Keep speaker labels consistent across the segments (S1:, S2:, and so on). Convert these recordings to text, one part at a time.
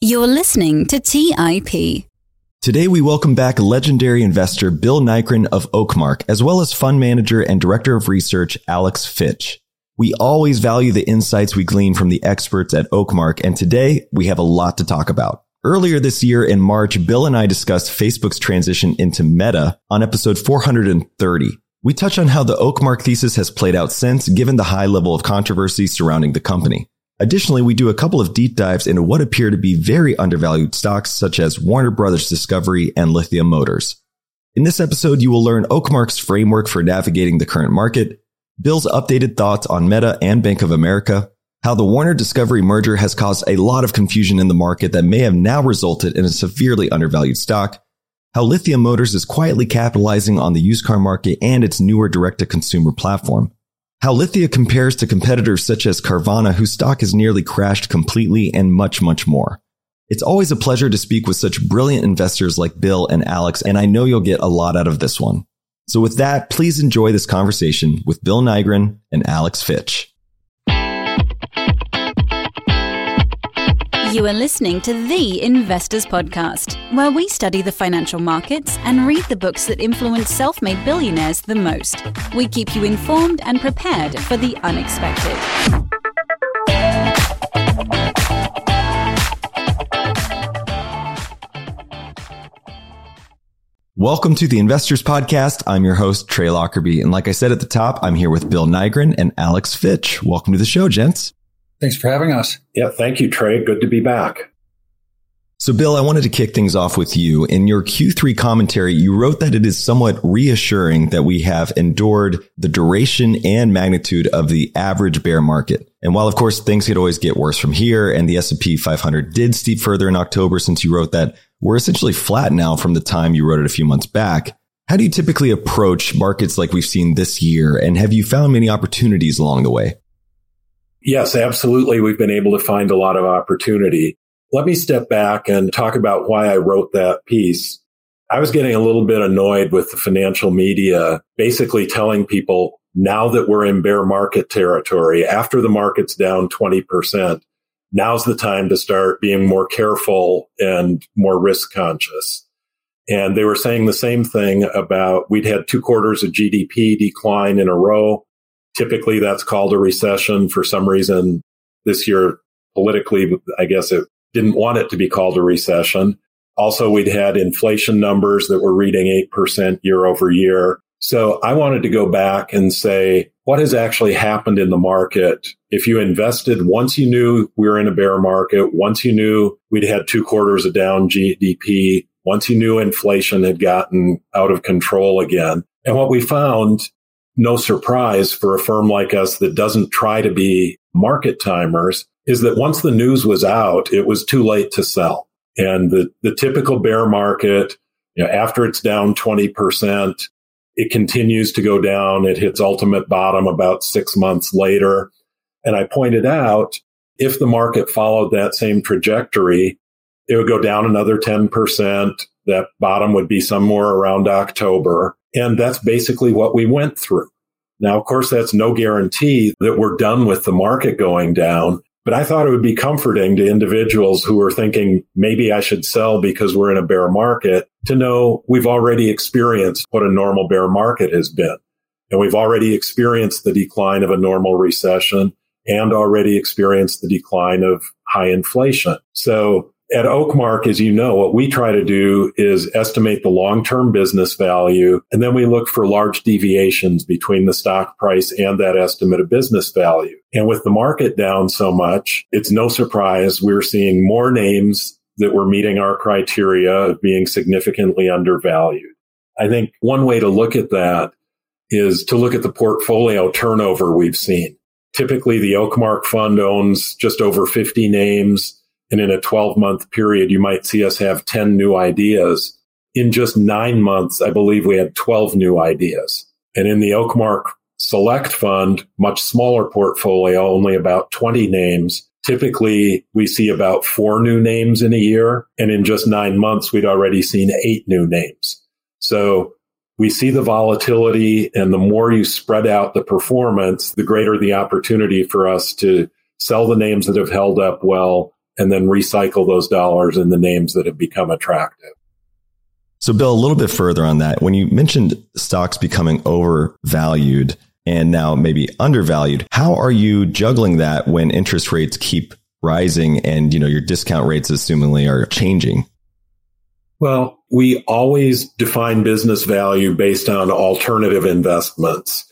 S1: You're listening to TIP.
S2: Today, we welcome back legendary investor Bill Nygren of Oakmark, as well as fund manager and director of research Alex Fitch. We always value the insights we glean from the experts at Oakmark, and today we have a lot to talk about. Earlier this year in March, Bill and I discussed Facebook's transition into Meta on episode 430. We touch on how the Oakmark thesis has played out since, given the high level of controversy surrounding the company. Additionally, we do a couple of deep dives into what appear to be very undervalued stocks such as Warner Brothers Discovery and Lithia Motors. In this episode, you will learn Oakmark's framework for navigating the current market, Bill's updated thoughts on Meta and Bank of America, how the Warner Discovery merger has caused a lot of confusion in the market that may have now resulted in a severely undervalued stock, how Lithia Motors is quietly capitalizing on the used car market and its newer direct to consumer platform, how Lithia compares to competitors such as Carvana, whose stock has nearly crashed completely, and much, much more. It's always a pleasure to speak with such brilliant investors like Bill and Alex, and I know you'll get a lot out of this one. So with that, please enjoy this conversation with Bill Nygren and Alex Fitch.
S1: You are listening to The Investors Podcast, where we study the financial markets and read the books that influence self made billionaires the most. We keep you informed and prepared for the unexpected.
S2: Welcome to the Investors Podcast. I'm your host, Trey Lockerbie. And like I said at the top, I'm here with Bill Nygren and Alex Fitch. Welcome to the show, gents.
S3: Thanks for having us.
S4: Yeah, thank you, Trey. Good to be back.
S2: So, Bill, I wanted to kick things off with you. In your Q3 commentary, you wrote that it is somewhat reassuring that we have endured the duration and magnitude of the average bear market. And while, of course, things could always get worse from here, and the S&P 500 did steep further in October since you wrote that, we're essentially flat now from the time you wrote it a few months back. How do you typically approach markets like we've seen this year? And have you found many opportunities along the way?
S4: Yes, absolutely. We've been able to find a lot of opportunity. Let me step back and talk about why I wrote that piece. I was getting a little bit annoyed with the financial media basically telling people now that we're in bear market territory, after the market's down 20%, now's the time to start being more careful and more risk conscious. And they were saying the same thing about we'd had two quarters of GDP decline in a row. Typically, that's called a recession. For some reason, this year, politically, I guess it didn't want it to be called a recession. Also, we'd had inflation numbers that were reading 8% year over year. So I wanted to go back and say, what has actually happened in the market? If you invested once you knew we were in a bear market, once you knew we'd had two quarters of down GDP, once you knew inflation had gotten out of control again. And what we found no surprise for a firm like us that doesn't try to be market timers is that once the news was out, it was too late to sell. And the, the typical bear market, you know, after it's down 20%, it continues to go down. It hits ultimate bottom about six months later. And I pointed out if the market followed that same trajectory, it would go down another 10%. That bottom would be somewhere around October. And that's basically what we went through. Now, of course, that's no guarantee that we're done with the market going down. But I thought it would be comforting to individuals who are thinking maybe I should sell because we're in a bear market to know we've already experienced what a normal bear market has been. And we've already experienced the decline of a normal recession and already experienced the decline of high inflation. So at Oakmark, as you know, what we try to do is estimate the long-term business value, and then we look for large deviations between the stock price and that estimate of business value. And with the market down so much, it's no surprise we're seeing more names that were meeting our criteria of being significantly undervalued. I think one way to look at that is to look at the portfolio turnover we've seen. Typically, the Oakmark fund owns just over 50 names and in a 12 month period, you might see us have 10 new ideas. In just nine months, I believe we had 12 new ideas. And in the Oakmark Select Fund, much smaller portfolio, only about 20 names. Typically, we see about four new names in a year. And in just nine months, we'd already seen eight new names. So we see the volatility and the more you spread out the performance, the greater the opportunity for us to sell the names that have held up well and then recycle those dollars in the names that have become attractive.
S2: So, Bill, a little bit further on that. When you mentioned stocks becoming overvalued and now maybe undervalued, how are you juggling that when interest rates keep rising and you know your discount rates assumingly are changing?
S4: Well, we always define business value based on alternative investments.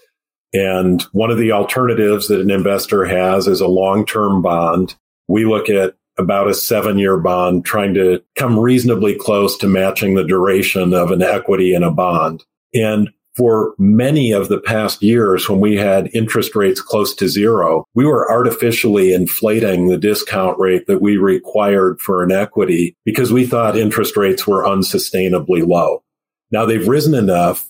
S4: And one of the alternatives that an investor has is a long-term bond. We look at about a seven year bond, trying to come reasonably close to matching the duration of an equity in a bond. And for many of the past years, when we had interest rates close to zero, we were artificially inflating the discount rate that we required for an equity because we thought interest rates were unsustainably low. Now they've risen enough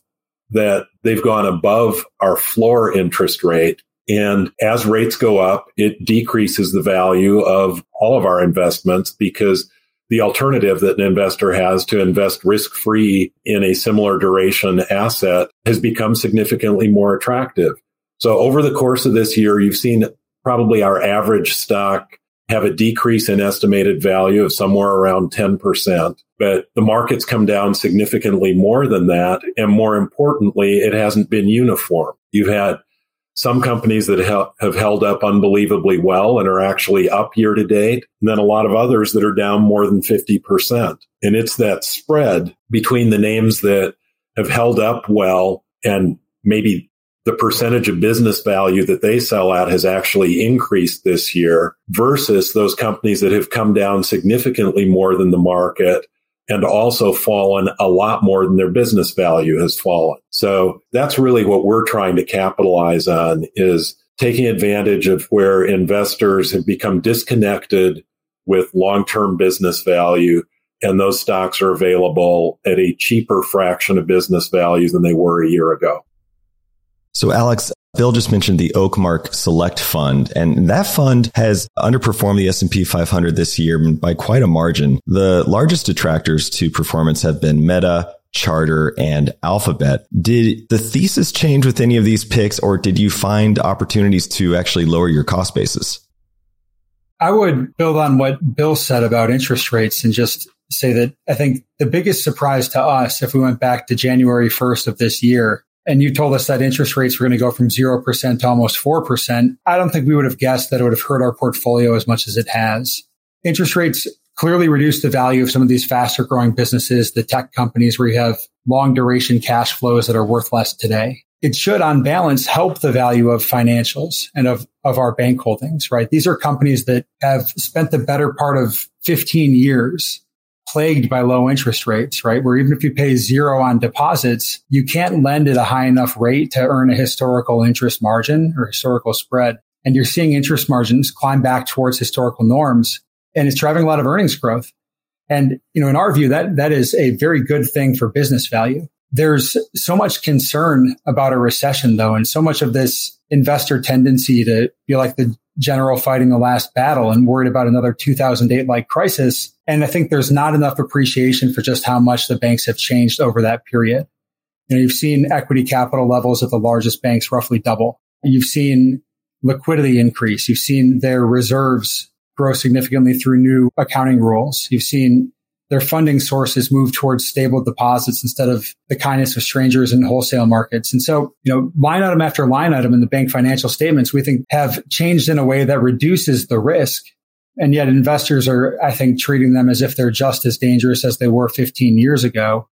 S4: that they've gone above our floor interest rate and as rates go up, it decreases the value of all of our investments because the alternative that an investor has to invest risk free in a similar duration asset has become significantly more attractive. So over the course of this year, you've seen probably our average stock have a decrease in estimated value of somewhere around 10%. But the market's come down significantly more than that. And more importantly, it hasn't been uniform. You've had some companies that have held up unbelievably well and are actually up year to date, and then a lot of others that are down more than 50%. And it's that spread between the names that have held up well and maybe the percentage of business value that they sell at has actually increased this year versus those companies that have come down significantly more than the market and also fallen a lot more than their business value has fallen. So that's really what we're trying to capitalize on is taking advantage of where investors have become disconnected with long-term business value and those stocks are available at a cheaper fraction of business value than they were a year ago.
S2: So Alex, Bill just mentioned the Oakmark Select Fund, and that fund has underperformed the S&P 500 this year by quite a margin. The largest detractors to performance have been Meta, Charter, and Alphabet. Did the thesis change with any of these picks, or did you find opportunities to actually lower your cost basis?
S3: I would build on what Bill said about interest rates and just say that I think the biggest surprise to us, if we went back to January 1st of this year, and you told us that interest rates were going to go from 0% to almost 4%, I don't think we would have guessed that it would have hurt our portfolio as much as it has. Interest rates clearly reduce the value of some of these faster growing businesses, the tech companies where you have long duration cash flows that are worth less today. It should on balance help the value of financials and of, of our bank holdings, right? These are companies that have spent the better part of 15 years plagued by low interest rates, right? Where even if you pay zero on deposits, you can't lend at a high enough rate to earn a historical interest margin or historical spread. And you're seeing interest margins climb back towards historical norms and it's driving a lot of earnings growth. And, you know, in our view, that, that is a very good thing for business value. There's so much concern about a recession though, and so much of this investor tendency to be like the general fighting the last battle and worried about another 2008 like crisis. And I think there's not enough appreciation for just how much the banks have changed over that period. You know, you've seen equity capital levels of the largest banks roughly double. You've seen liquidity increase. You've seen their reserves grow significantly through new accounting rules. You've seen their funding sources move towards stable deposits instead of the kindness of strangers in wholesale markets. And so, you know, line item after line item in the bank financial statements, we think have changed in a way that reduces the risk. And yet investors are, I think, treating them as if they're just as dangerous as they were 15 years ago.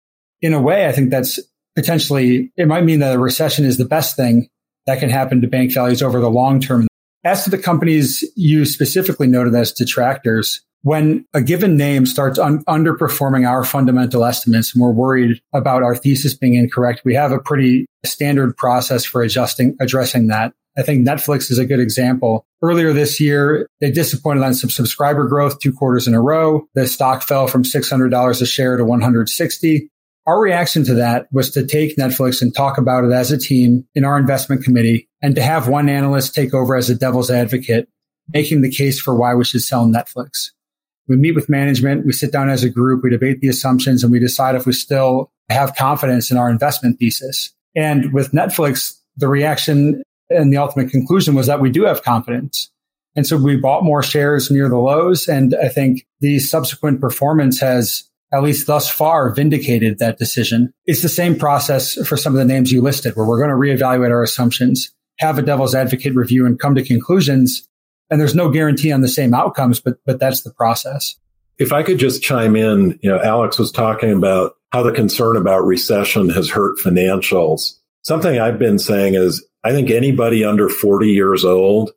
S3: In a way, I think that's potentially, it might mean that a recession is the best thing that can happen to bank values over the long term. As to the companies you specifically noted as detractors, when a given name starts un- underperforming our fundamental estimates and we're worried about our thesis being incorrect, we have a pretty standard process for adjusting, addressing that. I think Netflix is a good example. Earlier this year, they disappointed on some subscriber growth two quarters in a row. The stock fell from $600 a share to 160. Our reaction to that was to take Netflix and talk about it as a team in our investment committee and to have one analyst take over as a devil's advocate, making the case for why we should sell Netflix. We meet with management, we sit down as a group, we debate the assumptions, and we decide if we still have confidence in our investment thesis. And with Netflix, the reaction and the ultimate conclusion was that we do have confidence. And so we bought more shares near the lows. And I think the subsequent performance has at least thus far vindicated that decision. It's the same process for some of the names you listed where we're going to reevaluate our assumptions, have a devil's advocate review and come to conclusions. And there's no guarantee on the same outcomes, but, but that's the process.
S4: If I could just chime in, you know, Alex was talking about how the concern about recession has hurt financials. Something I've been saying is I think anybody under 40 years old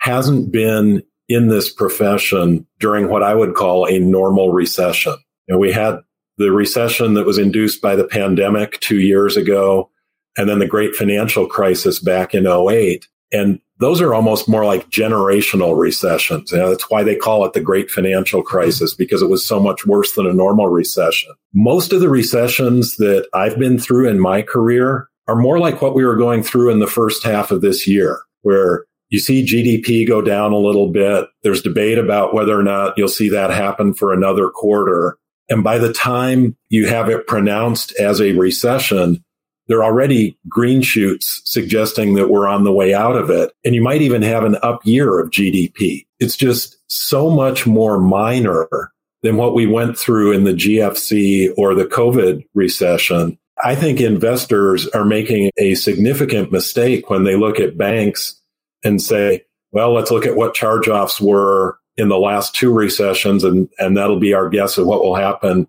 S4: hasn't been in this profession during what I would call a normal recession. You know, we had the recession that was induced by the pandemic two years ago, and then the great financial crisis back in 08. And those are almost more like generational recessions. You know, that's why they call it the great financial crisis because it was so much worse than a normal recession. Most of the recessions that I've been through in my career are more like what we were going through in the first half of this year, where you see GDP go down a little bit. There's debate about whether or not you'll see that happen for another quarter. And by the time you have it pronounced as a recession, there are already green shoots suggesting that we're on the way out of it. And you might even have an up year of GDP. It's just so much more minor than what we went through in the GFC or the COVID recession. I think investors are making a significant mistake when they look at banks and say, well, let's look at what charge offs were in the last two recessions, and, and that'll be our guess of what will happen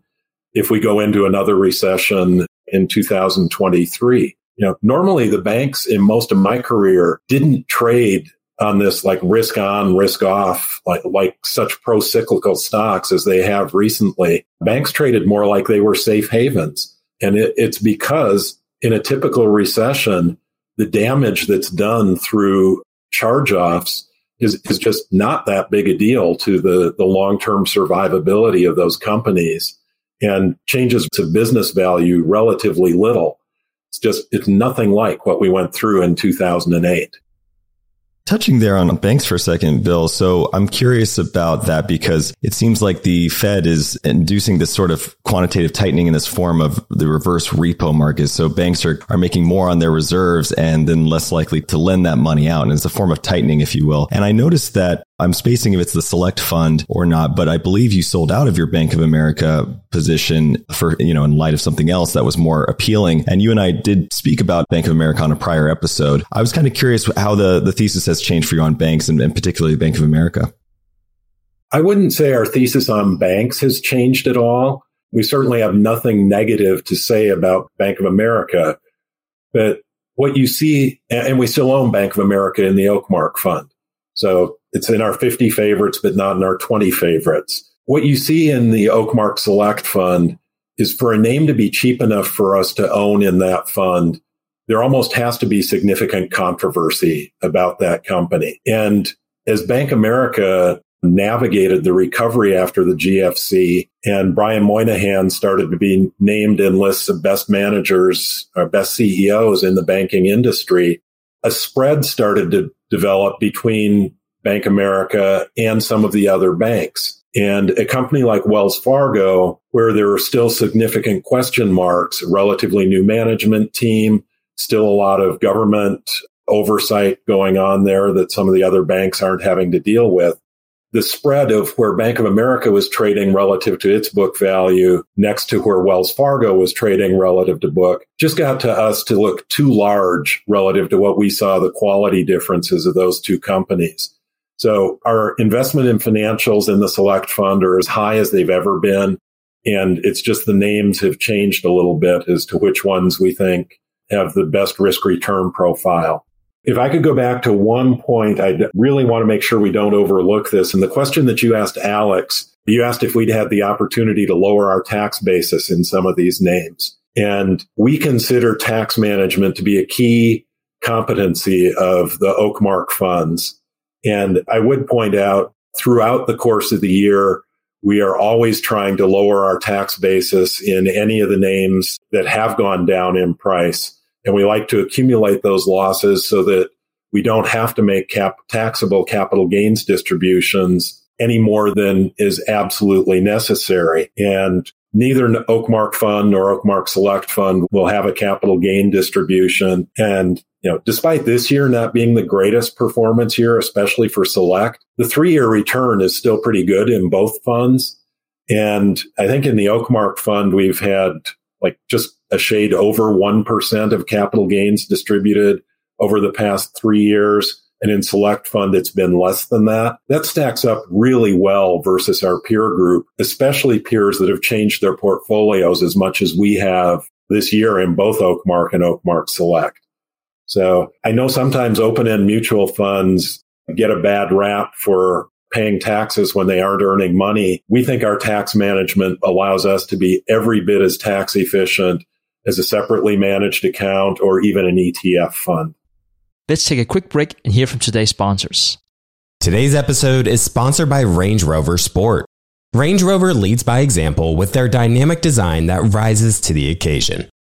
S4: if we go into another recession in 2023. You know, normally the banks in most of my career didn't trade on this like risk on, risk off, like, like such pro cyclical stocks as they have recently. Banks traded more like they were safe havens. And it, it's because in a typical recession, the damage that's done through charge offs is, is just not that big a deal to the, the long term survivability of those companies and changes to business value relatively little. It's just, it's nothing like what we went through in 2008.
S2: Touching there on banks for a second, Bill. So I'm curious about that because it seems like the Fed is inducing this sort of quantitative tightening in this form of the reverse repo market. So banks are, are making more on their reserves and then less likely to lend that money out. And it's a form of tightening, if you will. And I noticed that I'm spacing if it's the select fund or not, but I believe you sold out of your Bank of America position for, you know, in light of something else that was more appealing. And you and I did speak about Bank of America on a prior episode. I was kind of curious how the, the thesis has changed for you on banks and, and particularly Bank of America.
S4: I wouldn't say our thesis on banks has changed at all. We certainly have nothing negative to say about Bank of America, but what you see, and we still own Bank of America in the Oakmark fund. So it's in our 50 favorites, but not in our 20 favorites. What you see in the Oakmark Select Fund is for a name to be cheap enough for us to own in that fund, there almost has to be significant controversy about that company. And as Bank America navigated the recovery after the GFC and Brian Moynihan started to be named in lists of best managers or best CEOs in the banking industry, a spread started to develop between Bank America and some of the other banks. And a company like Wells Fargo, where there are still significant question marks, relatively new management team, still a lot of government oversight going on there that some of the other banks aren't having to deal with the spread of where Bank of America was trading relative to its book value next to where Wells Fargo was trading relative to book just got to us to look too large relative to what we saw the quality differences of those two companies. So our investment in financials in the select fund are as high as they've ever been. And it's just the names have changed a little bit as to which ones we think have the best risk return profile. If I could go back to one point, I really want to make sure we don't overlook this. And the question that you asked Alex, you asked if we'd had the opportunity to lower our tax basis in some of these names. And we consider tax management to be a key competency of the Oakmark funds. And I would point out throughout the course of the year, we are always trying to lower our tax basis in any of the names that have gone down in price. And we like to accumulate those losses so that we don't have to make cap- taxable capital gains distributions any more than is absolutely necessary. And neither Oakmark Fund nor Oakmark Select Fund will have a capital gain distribution. And you know, despite this year not being the greatest performance year, especially for select, the three year return is still pretty good in both funds. And I think in the Oakmark fund, we've had like just a shade over 1% of capital gains distributed over the past three years. And in select fund, it's been less than that. That stacks up really well versus our peer group, especially peers that have changed their portfolios as much as we have this year in both Oakmark and Oakmark Select. So I know sometimes open end mutual funds get a bad rap for paying taxes when they aren't earning money. We think our tax management allows us to be every bit as tax efficient as a separately managed account or even an ETF fund.
S5: Let's take a quick break and hear from today's sponsors.
S6: Today's episode is sponsored by Range Rover Sport. Range Rover leads by example with their dynamic design that rises to the occasion.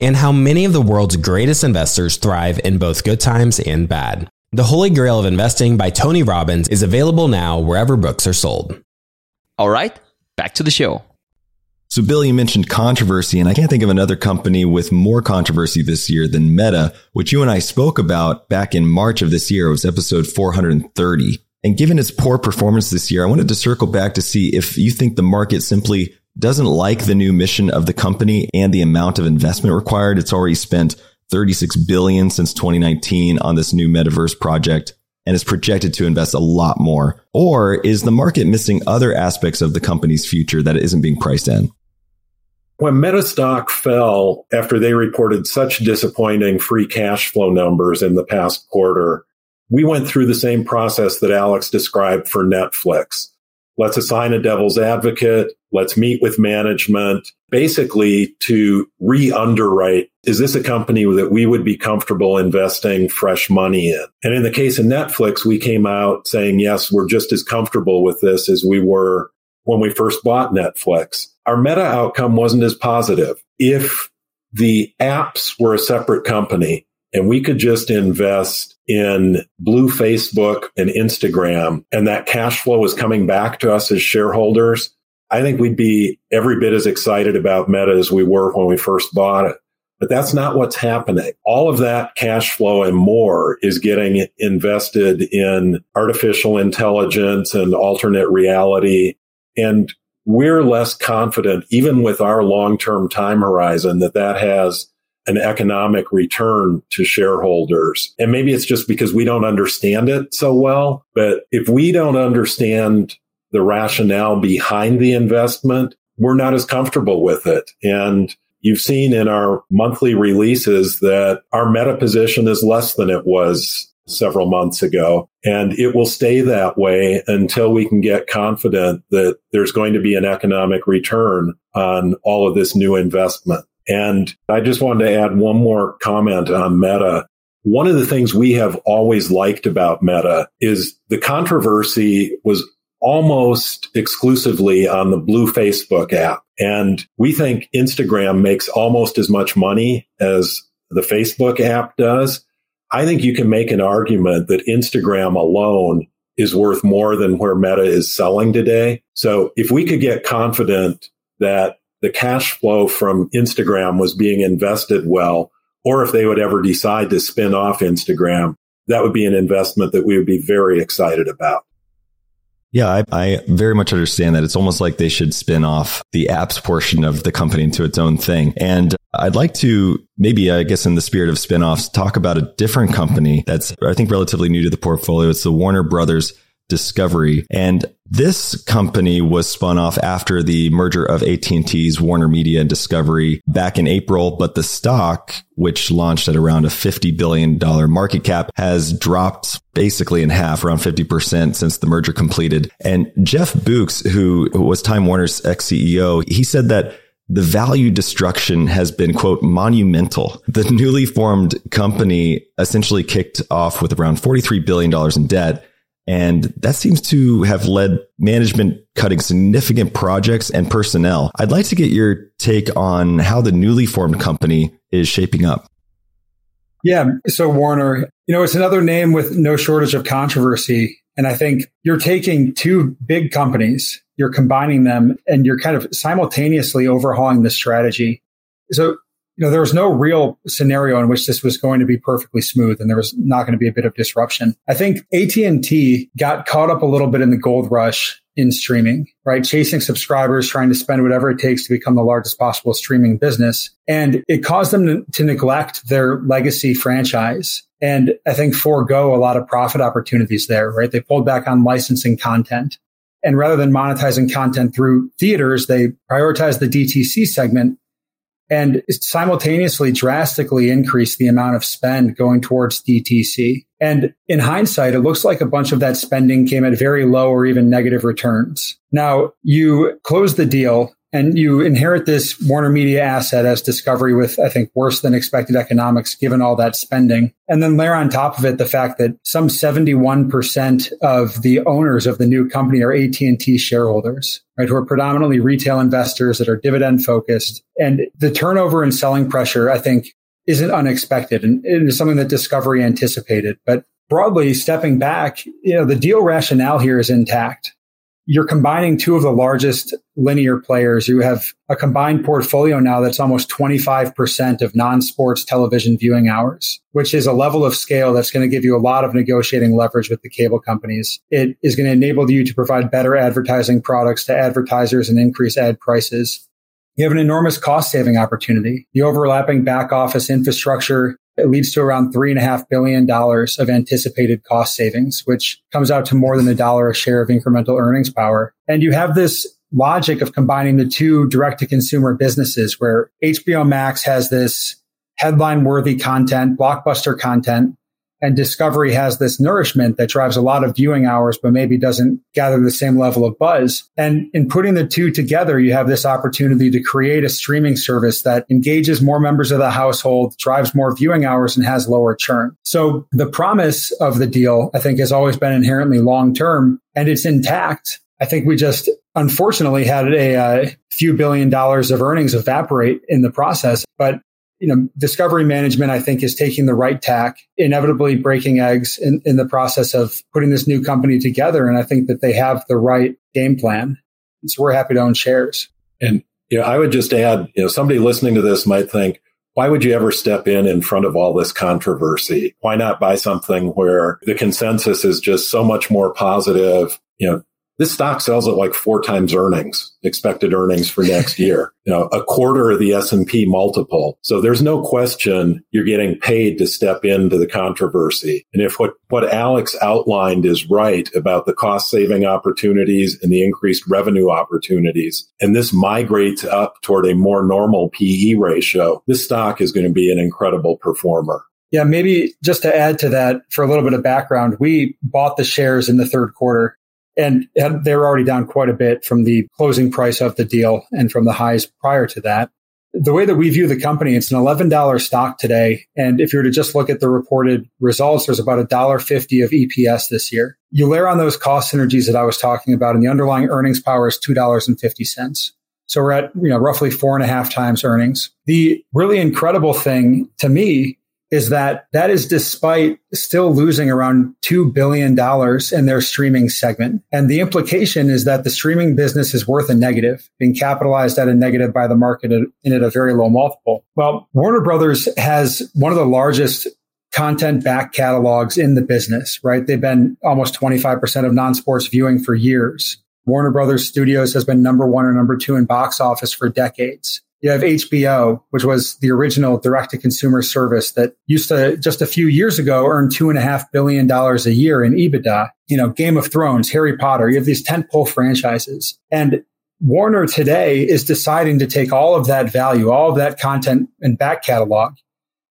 S6: and how many of the world's greatest investors thrive in both good times and bad. The Holy Grail of Investing by Tony Robbins is available now wherever books are sold.
S5: All right, back to the show.
S2: So, Bill, you mentioned controversy, and I can't think of another company with more controversy this year than Meta, which you and I spoke about back in March of this year. It was episode 430. And given its poor performance this year, I wanted to circle back to see if you think the market simply doesn't like the new mission of the company and the amount of investment required. It's already spent 36 billion since 2019 on this new metaverse project and is projected to invest a lot more. Or is the market missing other aspects of the company's future that isn't being priced in?
S4: When Meta stock fell after they reported such disappointing free cash flow numbers in the past quarter, we went through the same process that Alex described for Netflix. Let's assign a devil's advocate. Let's meet with management basically to re underwrite. Is this a company that we would be comfortable investing fresh money in? And in the case of Netflix, we came out saying, yes, we're just as comfortable with this as we were when we first bought Netflix. Our meta outcome wasn't as positive. If the apps were a separate company and we could just invest in blue Facebook and Instagram and that cash flow is coming back to us as shareholders, I think we'd be every bit as excited about Meta as we were when we first bought it. But that's not what's happening. All of that cash flow and more is getting invested in artificial intelligence and alternate reality. And we're less confident, even with our long-term time horizon, that that has an economic return to shareholders. And maybe it's just because we don't understand it so well. But if we don't understand the rationale behind the investment, we're not as comfortable with it. And you've seen in our monthly releases that our meta position is less than it was several months ago. And it will stay that way until we can get confident that there's going to be an economic return on all of this new investment. And I just wanted to add one more comment on Meta. One of the things we have always liked about Meta is the controversy was almost exclusively on the blue Facebook app. And we think Instagram makes almost as much money as the Facebook app does. I think you can make an argument that Instagram alone is worth more than where Meta is selling today. So if we could get confident that the cash flow from Instagram was being invested well, or if they would ever decide to spin off Instagram, that would be an investment that we would be very excited about.
S2: Yeah, I, I, very much understand that. It's almost like they should spin off the apps portion of the company into its own thing. And I'd like to maybe, I guess, in the spirit of spinoffs, talk about a different company that's, I think, relatively new to the portfolio. It's the Warner Brothers Discovery. And this company was spun off after the merger of AT&T's Warner Media and Discovery back in April, but the stock, which launched at around a $50 billion market cap, has dropped basically in half, around 50% since the merger completed. And Jeff Bewkes, who was Time Warner's ex-CEO, he said that the value destruction has been, quote, monumental. The newly formed company essentially kicked off with around $43 billion in debt and that seems to have led management cutting significant projects and personnel. I'd like to get your take on how the newly formed company is shaping up.
S3: Yeah. So Warner, you know, it's another name with no shortage of controversy. And I think you're taking two big companies, you're combining them and you're kind of simultaneously overhauling the strategy. So you know, there was no real scenario in which this was going to be perfectly smooth and there was not going to be a bit of disruption. I think AT&T got caught up a little bit in the gold rush in streaming, right? Chasing subscribers, trying to spend whatever it takes to become the largest possible streaming business. And it caused them to, to neglect their legacy franchise. And I think forego a lot of profit opportunities there, right? They pulled back on licensing content. And rather than monetizing content through theaters, they prioritized the DTC segment and simultaneously drastically increase the amount of spend going towards DTC. And in hindsight, it looks like a bunch of that spending came at very low or even negative returns. Now you close the deal and you inherit this Warner Media asset as Discovery with, I think, worse than expected economics given all that spending. And then layer on top of it the fact that some 71% of the owners of the new company are AT&T shareholders, right? Who are predominantly retail investors that are dividend focused. And the turnover and selling pressure, I think, isn't unexpected and it is something that Discovery anticipated. But broadly stepping back, you know, the deal rationale here is intact you're combining two of the largest linear players. You have a combined portfolio now that's almost 25% of non-sports television viewing hours, which is a level of scale that's going to give you a lot of negotiating leverage with the cable companies. It is going to enable you to provide better advertising products to advertisers and increase ad prices. You have an enormous cost saving opportunity. The overlapping back office infrastructure it leads to around three and a half billion dollars of anticipated cost savings, which comes out to more than a dollar a share of incremental earnings power. And you have this logic of combining the two direct to consumer businesses where HBO Max has this headline worthy content, blockbuster content and Discovery has this nourishment that drives a lot of viewing hours, but maybe doesn't gather the same level of buzz. And in putting the two together, you have this opportunity to create a streaming service that engages more members of the household, drives more viewing hours, and has lower churn. So the promise of the deal, I think, has always been inherently long term and it's intact. I think we just unfortunately had a, a few billion dollars of earnings evaporate in the process, but you know, discovery management, I think, is taking the right tack, inevitably breaking eggs in, in the process of putting this new company together. And I think that they have the right game plan. So we're happy to own shares.
S4: And, you know, I would just add, you know, somebody listening to this might think, why would you ever step in in front of all this controversy? Why not buy something where the consensus is just so much more positive? You know, this stock sells at like four times earnings, expected earnings for next year, you know, a quarter of the S&P multiple. So there's no question you're getting paid to step into the controversy. And if what, what Alex outlined is right about the cost saving opportunities and the increased revenue opportunities, and this migrates up toward a more normal PE ratio, this stock is going to be an incredible performer.
S3: Yeah, maybe just to add to that for a little bit of background, we bought the shares in the third quarter and they're already down quite a bit from the closing price of the deal and from the highs prior to that. The way that we view the company, it's an $11 stock today. And if you were to just look at the reported results, there's about $1.50 of EPS this year. You layer on those cost synergies that I was talking about and the underlying earnings power is $2.50. So we're at, you know, roughly four and a half times earnings. The really incredible thing to me is that that is despite still losing around $2 billion in their streaming segment. And the implication is that the streaming business is worth a negative, being capitalized at a negative by the market in at a very low multiple. Well, Warner Brothers has one of the largest content back catalogs in the business, right? They've been almost 25% of non-sports viewing for years. Warner Brothers Studios has been number one or number two in box office for decades. You have HBO, which was the original direct to consumer service that used to just a few years ago earn two and a half billion dollars a year in EBITDA. You know, Game of Thrones, Harry Potter, you have these tentpole franchises. And Warner today is deciding to take all of that value, all of that content and back catalog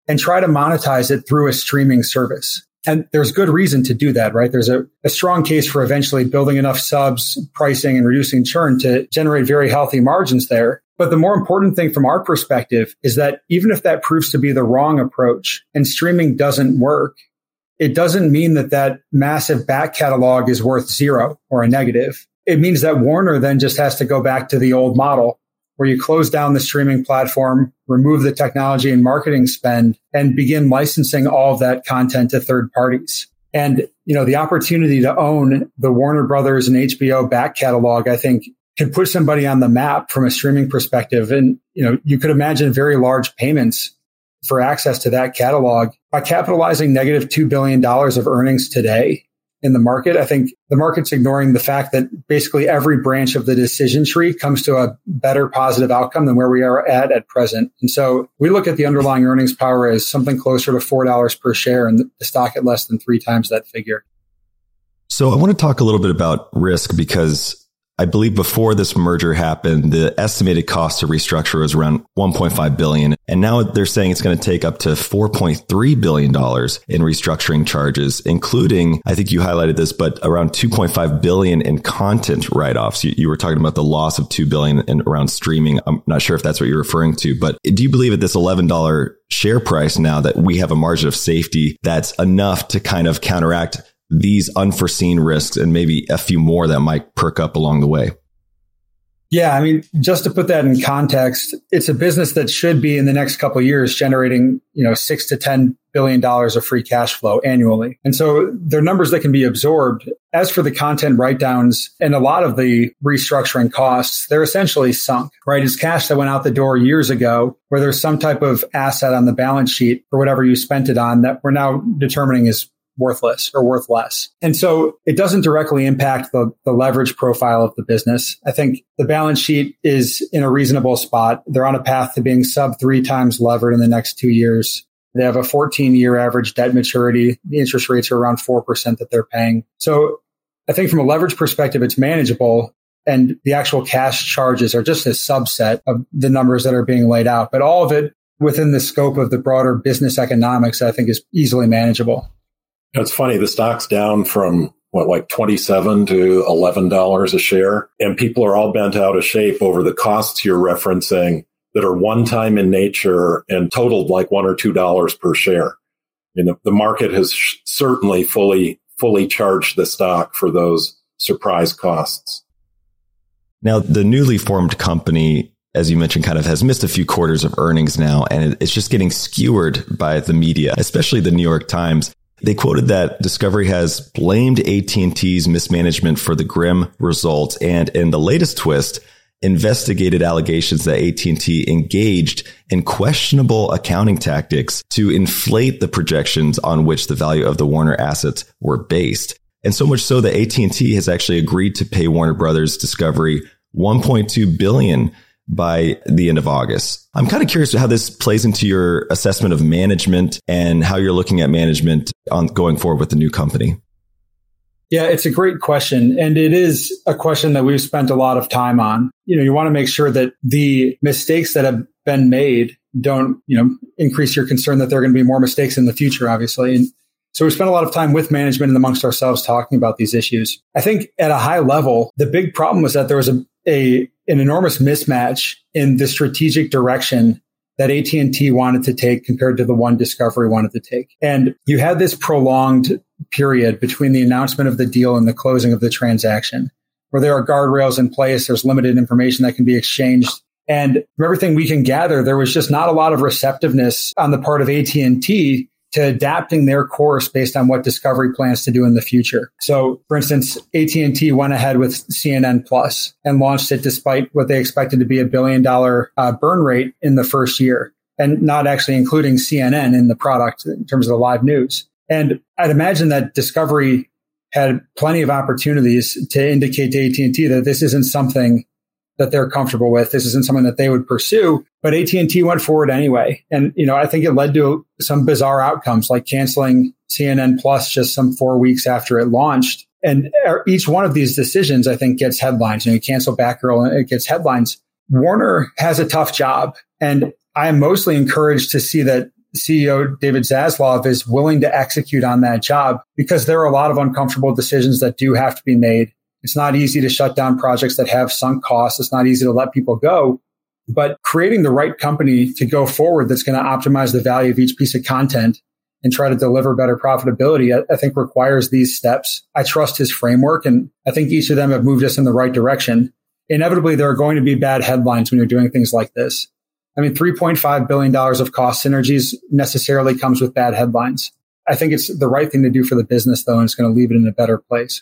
S3: and try to monetize it through a streaming service. And there's good reason to do that, right? There's a, a, strong case for eventually building enough subs, pricing and reducing churn to generate very healthy margins there. But the more important thing from our perspective is that even if that proves to be the wrong approach and streaming doesn't work, it doesn't mean that that massive back catalog is worth zero or a negative. It means that Warner then just has to go back to the old model where you close down the streaming platform, remove the technology and marketing spend and begin licensing all of that content to third parties. And, you know, the opportunity to own the Warner Brothers and HBO back catalog, I think could put somebody on the map from a streaming perspective. And, you know, you could imagine very large payments for access to that catalog by capitalizing negative $2 billion of earnings today in the market. I think the market's ignoring the fact that basically every branch of the decision tree comes to a better positive outcome than where we are at at present. And so we look at the underlying earnings power as something closer to $4 per share and the stock at less than three times that figure.
S2: So I want to talk a little bit about risk because I believe before this merger happened, the estimated cost to restructure was around 1.5 billion. And now they're saying it's going to take up to 4.3 billion dollars in restructuring charges, including, I think you highlighted this, but around 2.5 billion in content write-offs. You, you were talking about the loss of 2 billion in, around streaming. I'm not sure if that's what you're referring to, but do you believe at this $11 share price now that we have a margin of safety that's enough to kind of counteract these unforeseen risks and maybe a few more that might perk up along the way?
S3: Yeah, I mean, just to put that in context, it's a business that should be in the next couple years generating, you know, six to ten billion dollars of free cash flow annually. And so they're numbers that can be absorbed. As for the content write downs and a lot of the restructuring costs, they're essentially sunk, right? It's cash that went out the door years ago where there's some type of asset on the balance sheet for whatever you spent it on that we're now determining is worthless or worth less. And so it doesn't directly impact the, the leverage profile of the business. I think the balance sheet is in a reasonable spot. They're on a path to being sub three times levered in the next two years. They have a 14 year average debt maturity. The interest rates are around 4% that they're paying. So I think from a leverage perspective, it's manageable. And the actual cash charges are just a subset of the numbers that are being laid out. But all of it within the scope of the broader business economics, I think is easily manageable.
S4: It's funny, the stock's down from what, like 27 to $11 a share. And people are all bent out of shape over the costs you're referencing that are one time in nature and totaled like one or $2 per share. Mean, the, the market has sh- certainly fully, fully charged the stock for those surprise costs.
S2: Now, the newly formed company as you mentioned, kind of has missed a few quarters of earnings now, and it's just getting skewered by the media, especially the New York Times. They quoted that Discovery has blamed AT&T's mismanagement for the grim results, and in the latest twist, investigated allegations that AT&T engaged in questionable accounting tactics to inflate the projections on which the value of the Warner assets were based. And so much so that AT&T has actually agreed to pay Warner Brothers Discovery 1.2 billion by the end of August. I'm kind of curious how this plays into your assessment of management and how you're looking at management on going forward with the new company.
S3: Yeah, it's a great question. And it is a question that we've spent a lot of time on. You know, you want to make sure that the mistakes that have been made don't, you know, increase your concern that there are going to be more mistakes in the future, obviously. And so we spent a lot of time with management and amongst ourselves talking about these issues. I think at a high level, the big problem was that there was a, a an enormous mismatch in the strategic direction that AT&T wanted to take compared to the one Discovery wanted to take. And you had this prolonged period between the announcement of the deal and the closing of the transaction where there are guardrails in place. There's limited information that can be exchanged. And from everything we can gather, there was just not a lot of receptiveness on the part of AT&T to adapting their course based on what Discovery plans to do in the future. So, for instance, AT&T went ahead with CNN Plus and launched it despite what they expected to be a billion dollar uh, burn rate in the first year and not actually including CNN in the product in terms of the live news. And I'd imagine that Discovery had plenty of opportunities to indicate to AT&T that this isn't something that they're comfortable with. This isn't something that they would pursue, but AT&T went forward anyway. And, you know, I think it led to some bizarre outcomes like canceling CNN Plus just some four weeks after it launched. And er, each one of these decisions, I think, gets headlines. Know, you cancel Batgirl and it gets headlines. Warner has a tough job. And I am mostly encouraged to see that CEO David Zaslav is willing to execute on that job because there are a lot of uncomfortable decisions that do have to be made. It's not easy to shut down projects that have sunk costs. It's not easy to let people go. But creating the right company to go forward that's going to optimize the value of each piece of content and try to deliver better profitability, I, I, think requires these steps. I trust his framework and I think each of them have moved us in the right direction. Inevitably, there are going to be bad headlines when you're doing things like this. I mean, $3.5 billion of cost synergies necessarily comes with bad headlines. I think it's the right thing to do for the business, though, and it's going to leave it in a better place.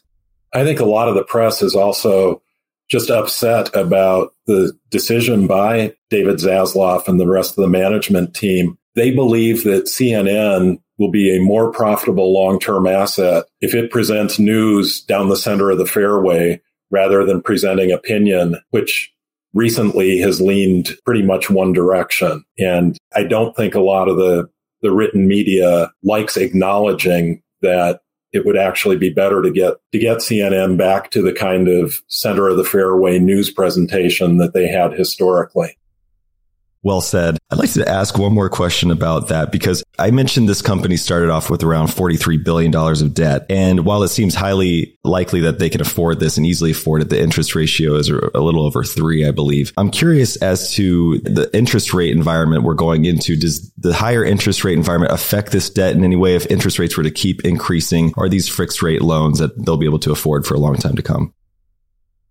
S4: I think a lot of the press is also just upset about the decision by David Zaslav and the rest of the management team. They believe that CNN will be a more profitable long-term asset if it presents news down the center of the fairway rather than presenting opinion, which recently has leaned pretty much one direction. And I don't think a lot of the, the written media likes acknowledging that it would actually be better to get to get CNN back to the kind of center of the fairway news presentation that they had historically.
S2: Well said. I'd like to ask one more question about that because I mentioned this company started off with around $43 billion of debt. And while it seems highly likely that they can afford this and easily afford it, the interest ratio is a little over three, I believe. I'm curious as to the interest rate environment we're going into. Does the higher interest rate environment affect this debt in any way if interest rates were to keep increasing? Are these fixed rate loans that they'll be able to afford for a long time to come?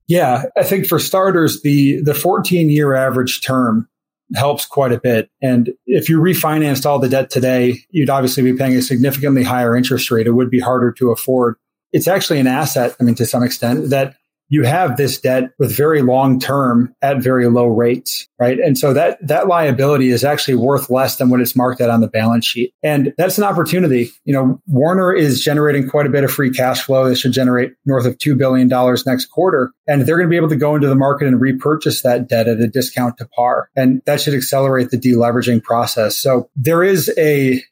S3: Yeah, I think for starters, the the 14 year average term helps quite a bit. And if you refinanced all the debt today, you'd obviously be paying a significantly higher interest rate. It would be harder to afford. It's actually an asset, I mean, to some extent, that you have this debt with very long term at very low rates, right? And so that, that liability is actually worth less than what it's marked at on the balance sheet. And that's an opportunity. You know, Warner is generating quite a bit of free cash flow. They should generate north of $2 billion next quarter. And they're going to be able to go into the market and repurchase that debt at a discount to par. And that should accelerate the deleveraging process. So there is a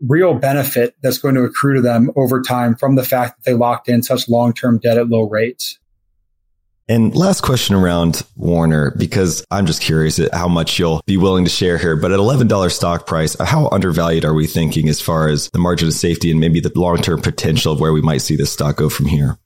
S3: real benefit that's going to accrue to them over time from the fact that they locked in such long-term debt at low rates.
S2: And last question around Warner, because I'm just curious at how much you'll be willing to share here. But at $11 stock price, how undervalued are we thinking as far as the margin of safety and maybe the long term potential of where we might see this stock go from here?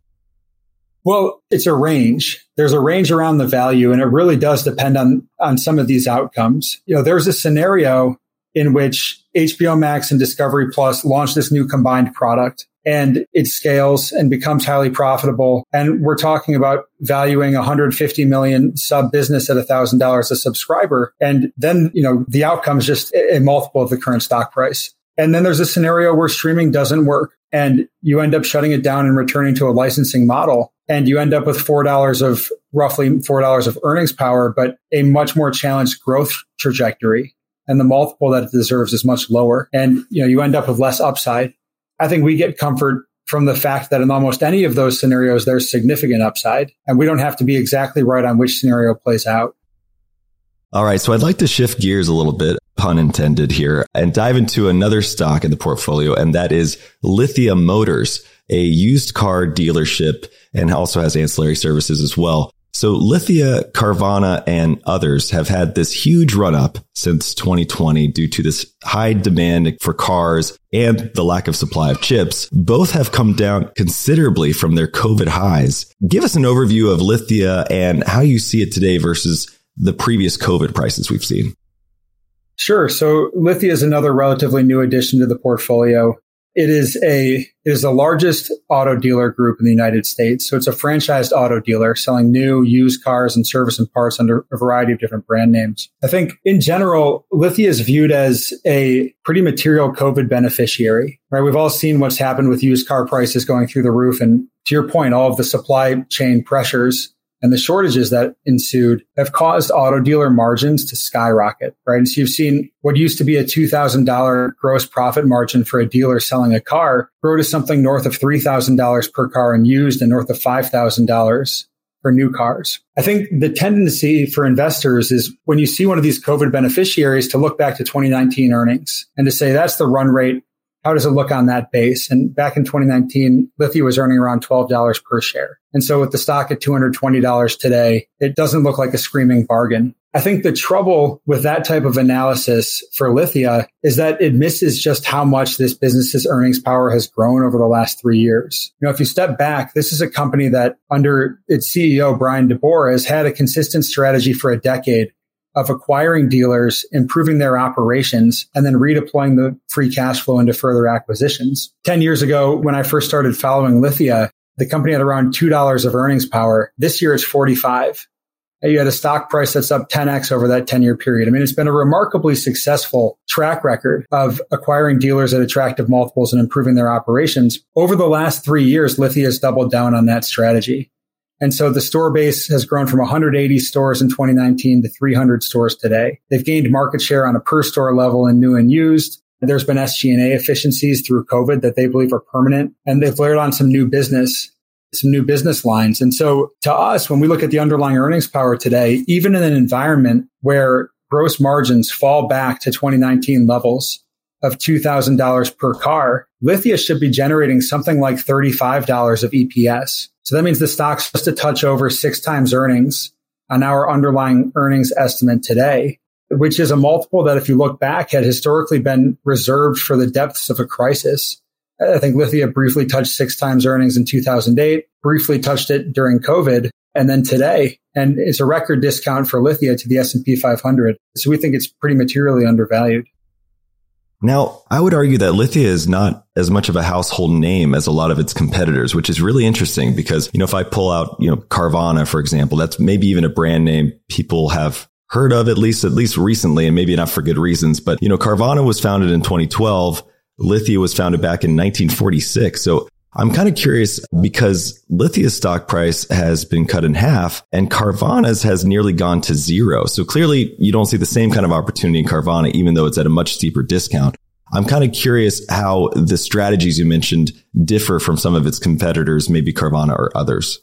S3: Well, it's a range. There's a range around the value, and it really does depend on on some of these outcomes. You know, there's a scenario in which HBO Max and Discovery Plus launch this new combined product and it scales and becomes highly profitable. And we're talking about valuing 150 million sub business at $1,000 a subscriber. And then, you know, the outcome is just a multiple of the current stock price. And then there's a scenario where streaming doesn't work and you end up shutting it down and returning to a licensing model. And you end up with $4 of roughly $4 of earnings power, but a much more challenged growth trajectory. And the multiple that it deserves is much lower. And, you know, you end up with less upside. I think we get comfort from the fact that in almost any of those scenarios, there's significant upside and we don't have to be exactly right on which scenario plays out.
S2: All right. So I'd like to shift gears a little bit, pun intended here, and dive into another stock in the portfolio. And that is Lithia Motors, a used car dealership and also has ancillary services as well. So Lithia, Carvana, and others have had this huge run up since 2020 due to this high demand for cars and the lack of supply of chips. Both have come down considerably from their COVID highs. Give us an overview of Lithia and how you see it today versus the previous COVID prices we've seen.
S3: Sure. So Lithia is another relatively new addition to the portfolio. It is a it is the largest auto dealer group in the United States. So it's a franchised auto dealer selling new used cars and service and parts under a variety of different brand names. I think in general, Lithia is viewed as a pretty material COVID beneficiary, right? We've all seen what's happened with used car prices going through the roof. And to your point, all of the supply chain pressures and the shortages that ensued have caused auto dealer margins to skyrocket, right? And so you've seen what used to be a $2,000 gross profit margin for a dealer selling a car grow to something north of $3,000 per car and used and north of $5,000 for new cars. I think the tendency for investors is when you see one of these COVID beneficiaries to look back to 2019 earnings and to say that's the run rate how does it look on that base? And back in 2019, Lithia was earning around $12 per share. And so with the stock at $220 today, it doesn't look like a screaming bargain. I think the trouble with that type of analysis for Lithia is that it misses just how much this business's earnings power has grown over the last three years. You know, if you step back, this is a company that under its CEO, Bryan DeBoer, has had a consistent strategy for a decade of acquiring dealers, improving their operations, and then redeploying the free cash flow into further acquisitions. 10 years ago, when I first started following Lithia, the company had around $2 of earnings power. This year it's 45. You had a stock price that's up 10x over that 10 year period. I mean, it's been a remarkably successful track record of acquiring dealers at attractive multiples and improving their operations. Over the last three years, Lithia has doubled down on that strategy. And so the store base has grown from 180 stores in 2019 to 300 stores today. They've gained market share on a per store level in new and used. There's been SG&A efficiencies through COVID that they believe are permanent and they've layered on some new business, some new business lines. And so to us, when we look at the underlying earnings power today, even in an environment where gross margins fall back to 2019 levels of $2,000 per car, Lithia should be generating something like $35 of EPS. So that means the stock's just a touch over six times earnings on our underlying earnings estimate today, which is a multiple that if you look back had historically been reserved for the depths of a crisis. I think Lithia briefly touched six times earnings in 2008, briefly touched it during COVID, and then today. And it's a record discount for Lithia to the S&P 500. So we think it's pretty materially undervalued.
S2: Now, I would argue that Lithia is not as much of a household name as a lot of its competitors, which is really interesting because, you know, if I pull out, you know, Carvana, for example, that's maybe even a brand name people have heard of at least, at least recently, and maybe not for good reasons. But, you know, Carvana was founded in 2012. Lithia was founded back in 1946. So I'm kind of curious because Lithia's stock price has been cut in half and Carvana's has nearly gone to zero. So clearly you don't see the same kind of opportunity in Carvana, even though it's at a much steeper discount. I'm kind of curious how the strategies you mentioned differ from some of its competitors, maybe Carvana or others.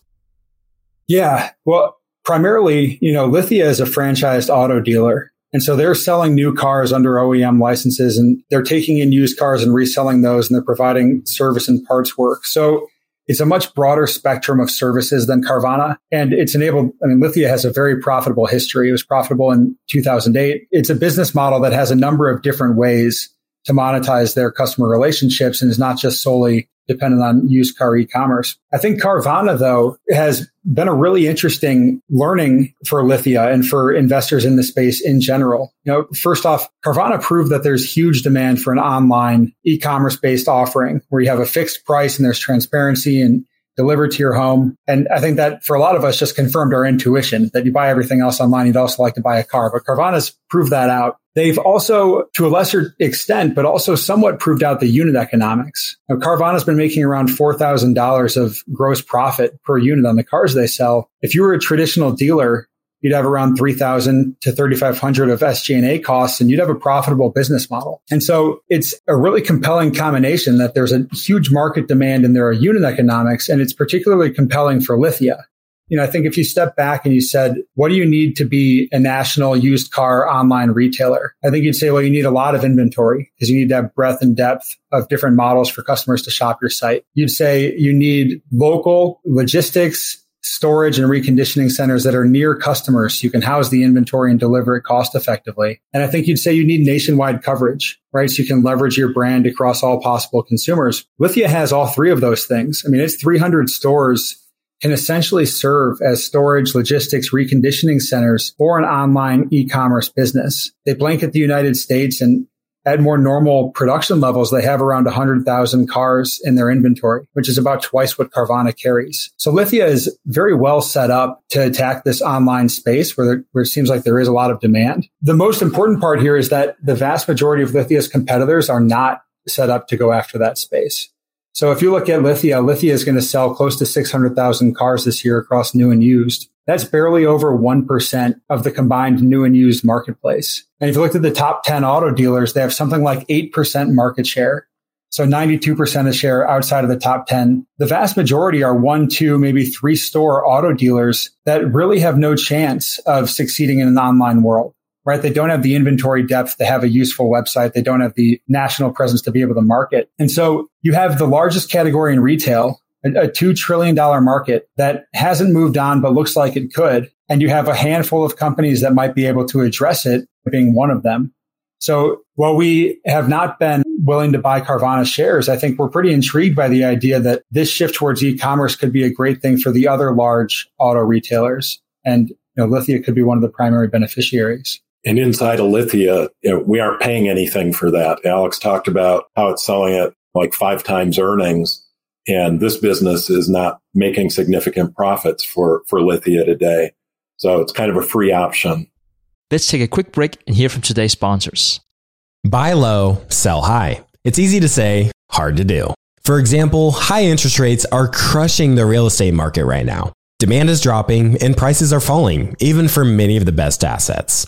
S3: Yeah. Well, primarily, you know, Lithia is a franchised auto dealer. And so they're selling new cars under OEM licenses and they're taking in used cars and reselling those and they're providing service and parts work. So it's a much broader spectrum of services than Carvana. And it's enabled, I mean, Lithia has a very profitable history. It was profitable in 2008. It's a business model that has a number of different ways to monetize their customer relationships and is not just solely dependent on used car e-commerce. I think Carvana, though, has been a really interesting learning for Lithia and for investors in the space in general. You know, first off, Carvana proved that there's huge demand for an online e-commerce based offering where you have a fixed price and there's transparency and delivered to your home. And I think that for a lot of us just confirmed our intuition that you buy everything else online. You'd also like to buy a car, but Carvana's proved that out. They've also, to a lesser extent, but also somewhat proved out the unit economics. Now, Carvana's been making around $4,000 of gross profit per unit on the cars they sell. If you were a traditional dealer, you'd have around 3000 to 3500 of SG&A costs and you'd have a profitable business model. And so it's a really compelling combination that there's a huge market demand and there are unit economics and it's particularly compelling for Lithia. You know, I think if you step back and you said, what do you need to be a national used car online retailer? I think you'd say, well, you need a lot of inventory because you need to have breadth and depth of different models for customers to shop your site. You'd say you need local logistics, storage and reconditioning centers that are near customers so you can house the inventory and deliver it cost effectively. And I think you'd say you need nationwide coverage, right? So you can leverage your brand across all possible consumers. Lithia has all three of those things. I mean, it's 300 stores can essentially serve as storage, logistics, reconditioning centers for an online e-commerce business. They blanket the United States and at more normal production levels, they have around 100,000 cars in their inventory, which is about twice what Carvana carries. So Lithia is very well set up to attack this online space where, there, where it seems like there is a lot of demand. The most important part here is that the vast majority of Lithia's competitors are not set up to go after that space. So if you look at Lithia, Lithia is going to sell close to 600,000 cars this year across new and used. That's barely over 1% of the combined new and used marketplace. And if you look at the top 10 auto dealers, they have something like 8% market share. So 92% of share outside of the top 10. The vast majority are one, two, maybe three store auto dealers that really have no chance of succeeding in an online world right? They don't have the inventory depth to have a useful website. They don't have the national presence to be able to market. And so you have the largest category in retail, a, a $2 trillion market that hasn't moved on, but looks like it could. And you have a handful of companies that might be able to address it, being one of them. So while we have not been willing to buy Carvana shares, I think we're pretty intrigued by the idea that this shift towards e-commerce could be a great thing for the other large auto retailers. And you know, Lithia could be one of the primary beneficiaries.
S4: And inside of Lithia, you know, we aren't paying anything for that. Alex talked about how it's selling at like five times earnings. And this business is not making significant profits for, for Lithia today. So it's kind of a free option.
S5: Let's take a quick break and hear from today's sponsors.
S6: Buy low, sell high. It's easy to say, hard to do. For example, high interest rates are crushing the real estate market right now. Demand is dropping and prices are falling, even for many of the best assets.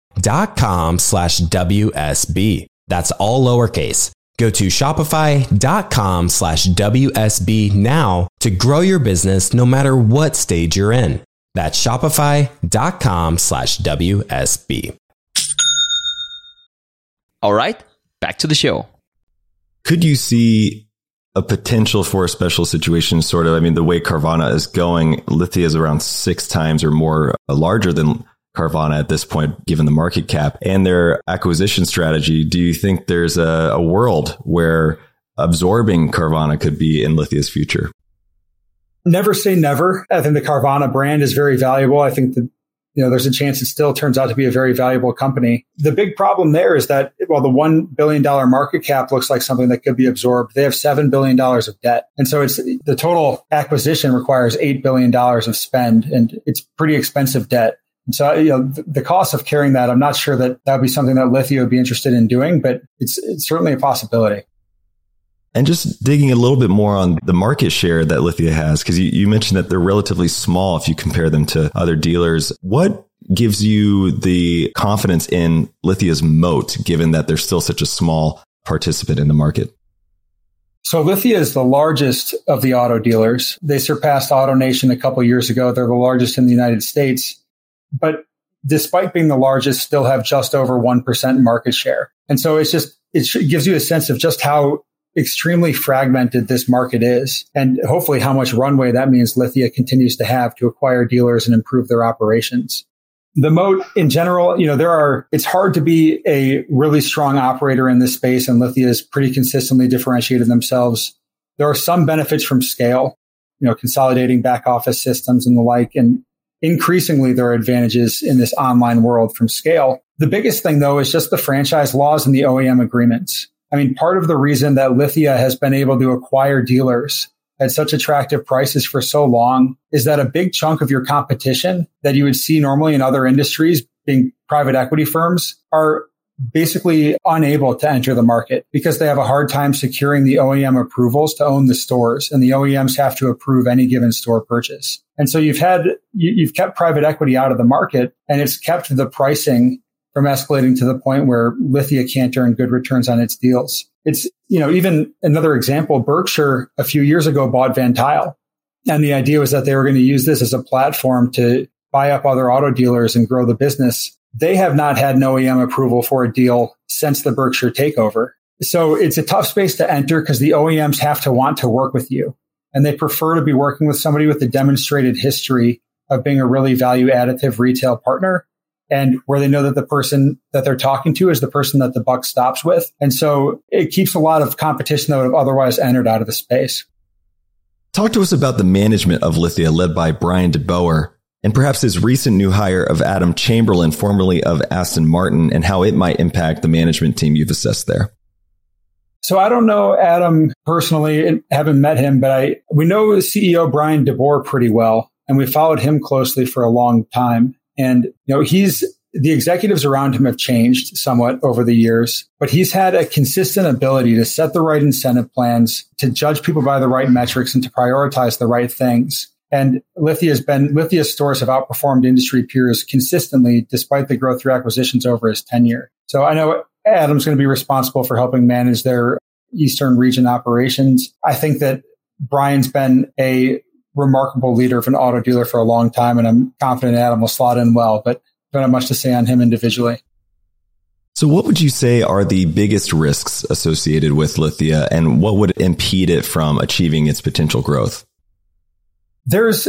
S6: dot com slash WSB. That's all lowercase. Go to shopify.com slash WSB now to grow your business no matter what stage you're in. That's shopify.com slash WSB.
S5: All right, back to the show.
S2: Could you see a potential for a special situation? Sort of, I mean, the way Carvana is going, Lithia is around six times or more uh, larger than Carvana at this point, given the market cap and their acquisition strategy. Do you think there's a, a world where absorbing Carvana could be in Lithia's future?
S3: Never say never. I think the Carvana brand is very valuable. I think that you know there's a chance it still turns out to be a very valuable company. The big problem there is that while the one billion dollar market cap looks like something that could be absorbed, they have seven billion dollars of debt, and so it's the total acquisition requires eight billion dollars of spend, and it's pretty expensive debt. And so, you know, the cost of carrying that, I'm not sure that that would be something that Lithia would be interested in doing, but it's, it's certainly a possibility.
S2: And just digging a little bit more on the market share that Lithia has, because you, you mentioned that they're relatively small if you compare them to other dealers. What gives you the confidence in Lithia's moat, given that they're still such a small participant in the market?
S3: So Lithia is the largest of the auto dealers. They surpassed AutoNation a couple years ago. They're the largest in the United States but despite being the largest, still have just over 1% market share. And so it's just, it gives you a sense of just how extremely fragmented this market is and hopefully how much runway that means Lithia continues to have to acquire dealers and improve their operations. The moat in general, you know, there are, it's hard to be a really strong operator in this space and Lithia has pretty consistently differentiated themselves. There are some benefits from scale, you know, consolidating back office systems and the like. And increasingly there are advantages in this online world from scale. The biggest thing though is just the franchise laws and the OEM agreements. I mean, part of the reason that Lithia has been able to acquire dealers at such attractive prices for so long is that a big chunk of your competition that you would see normally in other industries being private equity firms are basically unable to enter the market because they have a hard time securing the OEM approvals to own the stores and the OEMs have to approve any given store purchase. And so you've had, you, have kept private equity out of the market and it's kept the pricing from escalating to the point where Lithia can't earn good returns on its deals. It's, you know, even another example, Berkshire a few years ago bought Van Tuyl. And the idea was that they were going to use this as a platform to buy up other auto dealers and grow the business. They have not had an OEM approval for a deal since the Berkshire takeover. So it's a tough space to enter because the OEMs have to want to work with you and they prefer to be working with somebody with a demonstrated history of being a really value additive retail partner and where they know that the person that they're talking to is the person that the buck stops with. And so it keeps a lot of competition that would have otherwise entered out of the space.
S2: Talk to us about the management of Lithia led by Bryan DeBoer and perhaps his recent new hire of Adam Chamberlain, formerly of Aston Martin, and how it might impact the management team you've assessed there.
S3: So I don't know Adam personally, and haven't met him, but I we know CEO Bryan DeBoer pretty well, and we followed him closely for a long time. And you know, he's the executives around him have changed somewhat over the years, but he's had a consistent ability to set the right incentive plans, to judge people by the right metrics, and to prioritize the right things. And Lithia has been, Lithia stores have outperformed industry peers consistently despite the growth through acquisitions over his tenure. So I know Adam's going to be responsible for helping manage their Eastern region operations. I think that Bryan's been a remarkable leader of an auto dealer for a long time, and I'm confident Adam will slot in well, but don't have much to say on him individually.
S2: So, what would you say are the biggest risks associated with Lithia, and what would impede it from achieving its potential growth?
S3: There's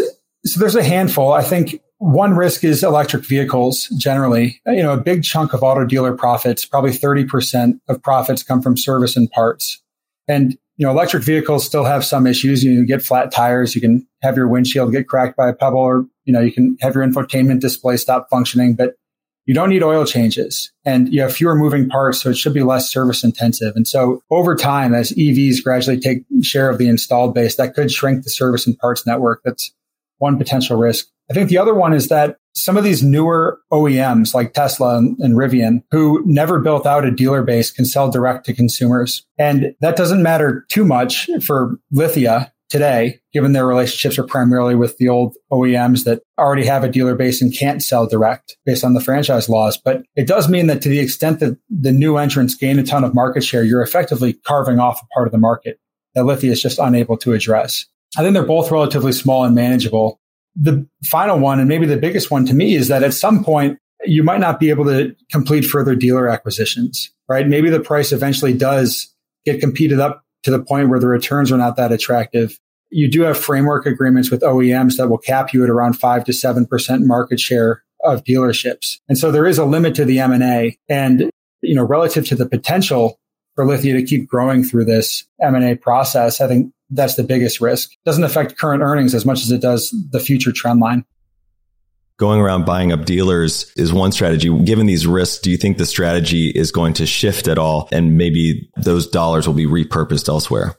S3: so there's a handful. I think one risk is electric vehicles generally. You know, a big chunk of auto dealer profits, probably 30% of profits come from service and parts. And, you know, electric vehicles still have some issues. You, can get flat tires. You can have your windshield get cracked by a pebble or, you know, you can have your infotainment display stop functioning, but you don't need oil changes and you have fewer moving parts. So it should be less service intensive. And so over time, as EVs gradually take share of the installed base, that could shrink the service and parts network. That's one potential risk. I think the other one is that some of these newer OEMs like Tesla and, Rivian, who never built out a dealer base, can sell direct to consumers. And that doesn't matter too much for Lithia today, given their relationships are primarily with the old OEMs that already have a dealer base and can't sell direct based on the franchise laws. But it does mean that to the extent that the new entrants gain a ton of market share, you're effectively carving off a part of the market that Lithia is just unable to address. I think they're both relatively small and manageable. The final one, and maybe the biggest one to me, is that at some point, you might not be able to complete further dealer acquisitions, right? Maybe the price eventually does get competed up to the point where the returns are not that attractive. You do have framework agreements with OEMs that will cap you at around five to 7% market share of dealerships. And so there is a limit to the M&A and, you know, relative to the potential for Lithia to keep growing through this M&A process, I think that's the biggest risk. It doesn't affect current earnings as much as it does the future trend line.
S2: Going around buying up dealers is one strategy. Given these risks, do you think the strategy is going to shift at all and maybe those dollars will be repurposed elsewhere?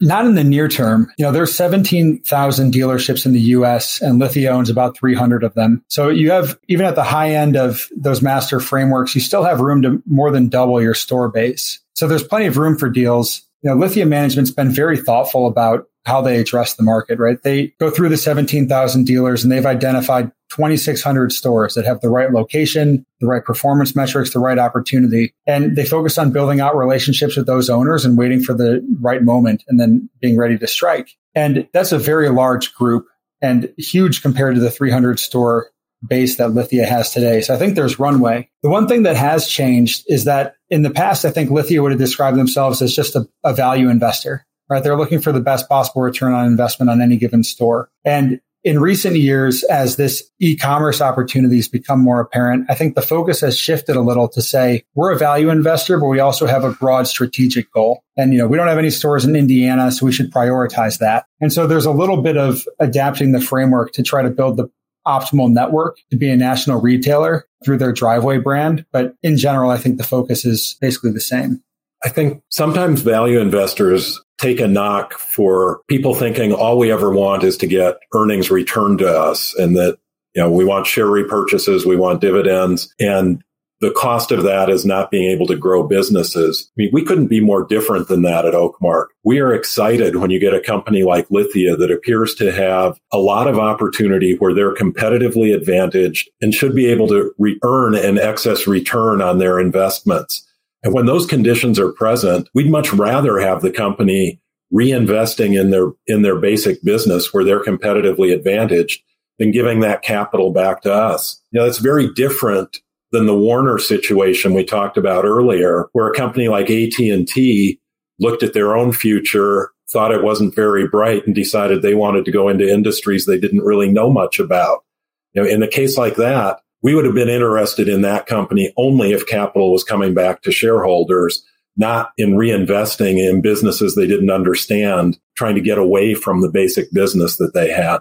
S3: Not in the near term. You know, there's 17,000 dealerships in the US and Lithia owns about 300 of them. So you have, even at the high end of those master frameworks, you still have room to more than double your store base. So there's plenty of room for deals you know, Lithia management's been very thoughtful about how they address the market, right? They go through the 17,000 dealers and they've identified 2,600 stores that have the right location, the right performance metrics, the right opportunity. And they focus on building out relationships with those owners and waiting for the right moment and then being ready to strike. And that's a very large group and huge compared to the 300 store base that Lithia has today. So I think there's runway. The one thing that has changed is that in the past, I think Lithia would have described themselves as just a, a value investor, right? They're looking for the best possible return on investment on any given store. And in recent years, as this e-commerce opportunities become more apparent, I think the focus has shifted a little to say we're a value investor, but we also have a broad strategic goal. And, you know, we don't have any stores in Indiana, so we should prioritize that. And so there's a little bit of adapting the framework to try to build the optimal network to be a national retailer through their driveway brand. But in general, I think the focus is basically the same.
S4: I think sometimes value investors take a knock for people thinking all we ever want is to get earnings returned to us and that, you know, we want share repurchases, we want dividends. And the cost of that is not being able to grow businesses. I mean, we couldn't be more different than that at Oakmark. We are excited when you get a company like Lithia that appears to have a lot of opportunity where they're competitively advantaged and should be able to re- earn an excess return on their investments. And when those conditions are present, we'd much rather have the company reinvesting in their, in their basic business where they're competitively advantaged than giving that capital back to us. You know, it's very different than the Warner situation we talked about earlier, where a company like AT&T looked at their own future, thought it wasn't very bright and decided they wanted to go into industries they didn't really know much about. You know, in a case like that, we would have been interested in that company only if capital was coming back to shareholders, not in reinvesting in businesses they didn't understand, trying to get away from the basic business that they had.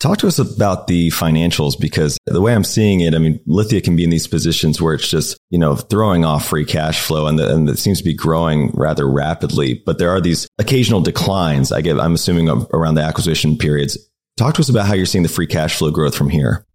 S2: Talk to us about the financials because the way I'm seeing it, I mean, Lithia can be in these positions where it's just, you know, throwing off free cash flow and, the, and it seems to be growing rather rapidly. But there are these occasional declines, I get, I'm assuming around the acquisition periods. Talk to us about how you're seeing the free cash flow growth from here.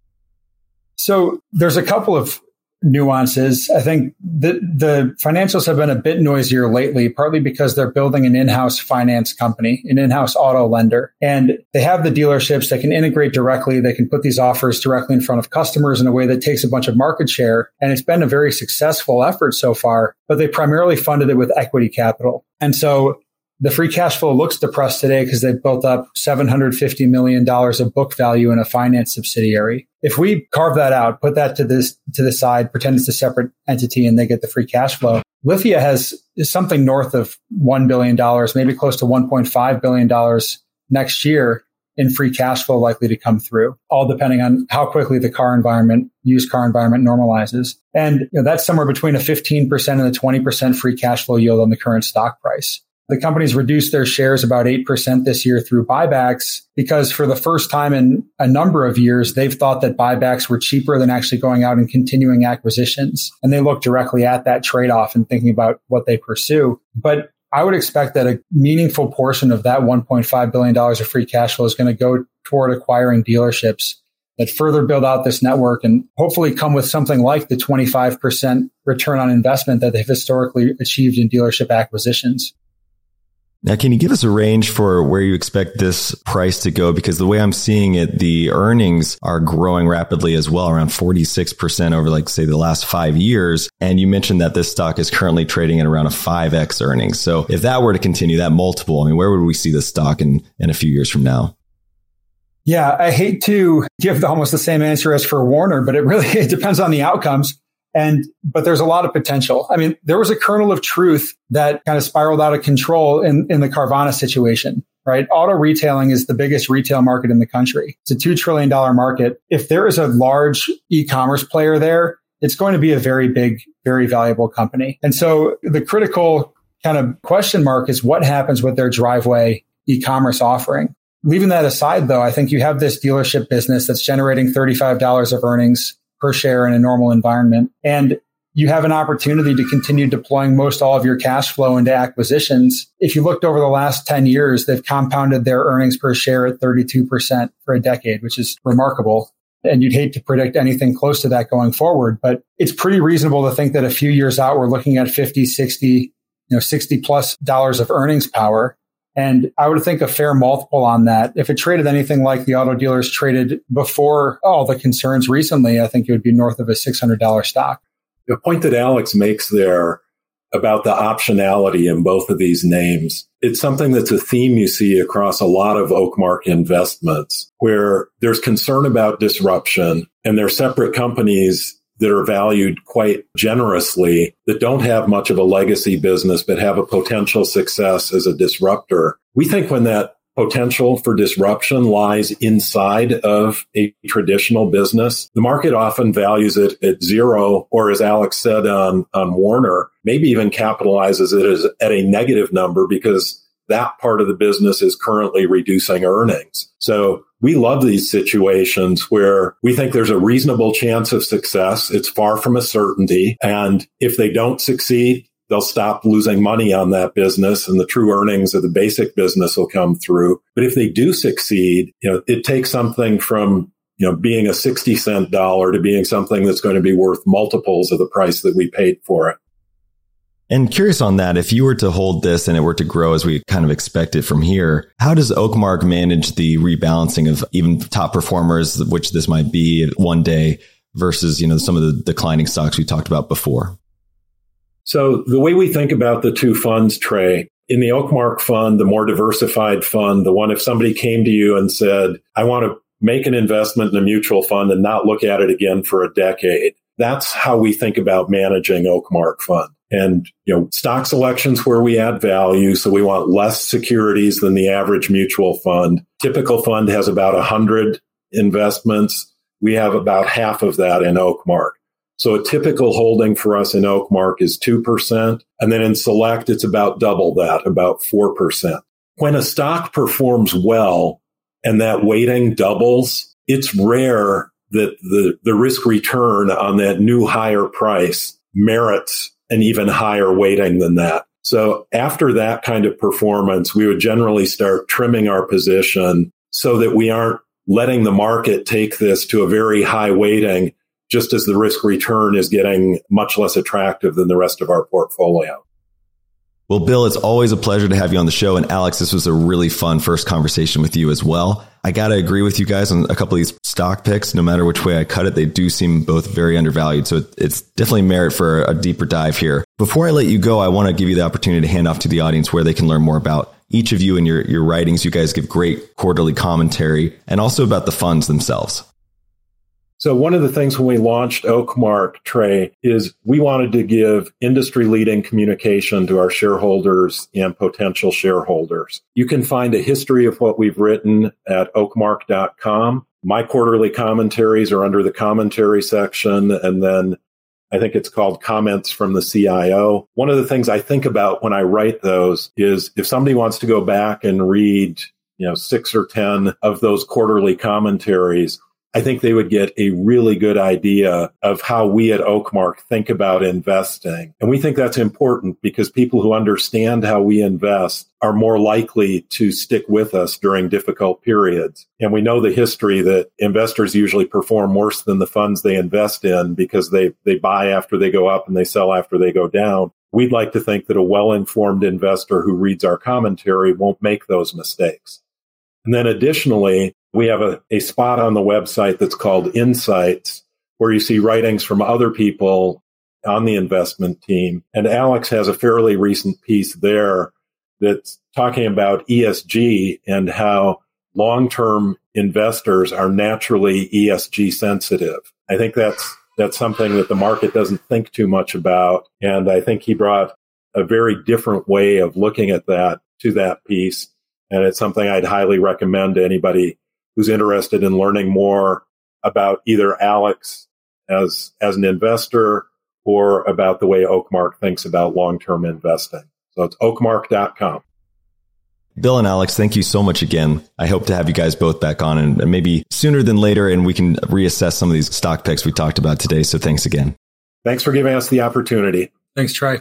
S3: So there's a couple of nuances. I think the, the financials have been a bit noisier lately, partly because they're building an in-house finance company, an in-house auto lender, and they have the dealerships that can integrate directly. They can put these offers directly in front of customers in a way that takes a bunch of market share. And it's been a very successful effort so far, but they primarily funded it with equity capital. And so the free cash flow looks depressed today because they've built up $750 million of book value in a finance subsidiary. If we carve that out, put that to this, to the side, pretend it's a separate entity and they get the free cash flow, Lithia has something north of $1 billion, maybe close to $1.5 billion next year in free cash flow likely to come through, all depending on how quickly the car environment, used car environment normalizes. And you know, that's somewhere between a 15% and a 20% free cash flow yield on the current stock price. The company's reduced their shares about 8% this year through buybacks because for the first time in a number of years, they've thought that buybacks were cheaper than actually going out and continuing acquisitions. And they look directly at that trade off and thinking about what they pursue. But I would expect that a meaningful portion of that $1.5 billion of free cash flow is going to go toward acquiring dealerships that further build out this network and hopefully come with something like the 25% return on investment that they've historically achieved in dealership acquisitions.
S2: Now, can you give us a range for where you expect this price to go? Because the way I'm seeing it, the earnings are growing rapidly as well, around 46% over, like, say, the last five years. And you mentioned that this stock is currently trading at around a 5x earnings. So if that were to continue that multiple, I mean, where would we see the stock in, in a few years from now?
S3: Yeah, I hate to give almost the same answer as for Warner, but it really it depends on the outcomes. And, but there's a lot of potential. I mean, there was a kernel of truth that kind of spiraled out of control in, in the Carvana situation, right? Auto retailing is the biggest retail market in the country. It's a $2 trillion market. If there is a large e-commerce player there, it's going to be a very big, very valuable company. And so the critical kind of question mark is what happens with their driveway e-commerce offering. Leaving that aside, though, I think you have this dealership business that's generating $35 of earnings per share in a normal environment. And you have an opportunity to continue deploying most all of your cash flow into acquisitions. If you looked over the last 10 years, they've compounded their earnings per share at 32% for a decade, which is remarkable. And you'd hate to predict anything close to that going forward, but it's pretty reasonable to think that a few years out, we're looking at 50, 60, you know, 60 plus dollars of earnings power. And I would think a fair multiple on that. If it traded anything like the auto dealers traded before all the concerns recently, I think it would be north of a $600 stock.
S4: The point that Alex makes there about the optionality in both of these names, it's something that's a theme you see across a lot of Oakmark investments where there's concern about disruption and they're separate companies that are valued quite generously that don't have much of a legacy business, but have a potential success as a disruptor. We think when that potential for disruption lies inside of a traditional business. The market often values it at zero, or as Alex said on, on Warner, maybe even capitalizes it as at a negative number because that part of the business is currently reducing earnings. So we love these situations where we think there's a reasonable chance of success. It's far from a certainty. And if they don't succeed, they'll stop losing money on that business and the true earnings of the basic business will come through. But if they do succeed, you know, it takes something from you know, being a 60 cent dollar to being something that's going to be worth multiples of the price that we paid for it.
S2: And curious on that, if you were to hold this and it were to grow as we kind of expect it from here, how does Oakmark manage the rebalancing of even top performers, which this might be one day versus, you know, some of the declining stocks we talked about before?
S4: So the way we think about the two funds, Trey, in the Oakmark fund, the more diversified fund, the one if somebody came to you and said, I want to make an investment in a mutual fund and not look at it again for a decade. That's how we think about managing Oakmark fund and you know stock selections where we add value. So we want less securities than the average mutual fund. Typical fund has about 100 investments. We have about half of that in oakmark so a typical holding for us in oakmark is 2% and then in select it's about double that about 4% when a stock performs well and that weighting doubles it's rare that the, the risk return on that new higher price merits an even higher weighting than that. So after that kind of performance, we would generally start trimming our position so that we aren't letting the market take this to a very high weighting just as the risk return is getting much less attractive than the rest of our portfolio.
S2: Well, Bill, it's always a pleasure to have you on the show. And Alex, this was a really fun first conversation with you as well. I got to agree with you guys on a couple of these stock picks. No matter which way I cut it, they do seem both very undervalued. So it's definitely merit for a deeper dive here. Before I let you go, I want to give you the opportunity to hand off to the audience where they can learn more about each of you and your, your writings. You guys give great quarterly commentary and also about the funds themselves.
S4: So one of the things when we launched Oakmark, Trey, is we wanted to give industry leading communication to our shareholders and potential shareholders. You can find a history of what we've written at oakmark.com. My quarterly commentaries are under the commentary section. And then I think it's called comments from the CIO. One of the things I think about when I write those is if somebody wants to go back and read, you know, six or 10 of those quarterly commentaries, I think they would get a really good idea of how we at Oakmark think about investing. And we think that's important because people who understand how we invest are more likely to stick with us during difficult periods. And we know the history that investors usually perform worse than the funds they invest in because they, they buy after they go up and they sell after they go down. We'd like to think that a well-informed investor who reads our commentary won't make those mistakes. And then additionally, we have a, a spot on the website that's called Insights, where you see writings from other people on the investment team. And Alex has a fairly recent piece there that's talking about ESG and how long term investors are naturally ESG sensitive. I think that's that's something that the market doesn't think too much about. And I think he brought a very different way of looking at that to that piece. And it's something I'd highly recommend to anybody who's interested in learning more about either Alex as, as an investor or about the way Oakmark thinks about long-term investing. So it's oakmark.com.
S2: Bill and Alex, thank you so much again. I hope to have you guys both back on and maybe sooner than later, and we can reassess some of these stock picks we talked about today. So thanks again.
S4: Thanks for giving us the opportunity.
S3: Thanks, Trey.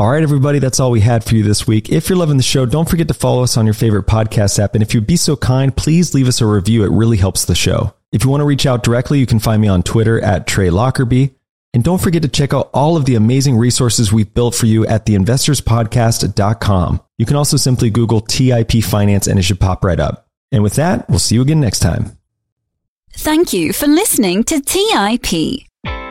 S2: All right, everybody, that's all we had for you this week. If you're loving the show, don't forget to follow us on your favorite podcast app. And if you'd be so kind, please leave us a review. It really helps the show. If you want to reach out directly, you can find me on Twitter at Trey Lockerbie. And don't forget to check out all of the amazing resources we've built for you at theinvestorspodcast.com. You can also simply Google TIP Finance and it should pop right up. And with that, we'll see you again next time.
S1: Thank you for listening to TIP.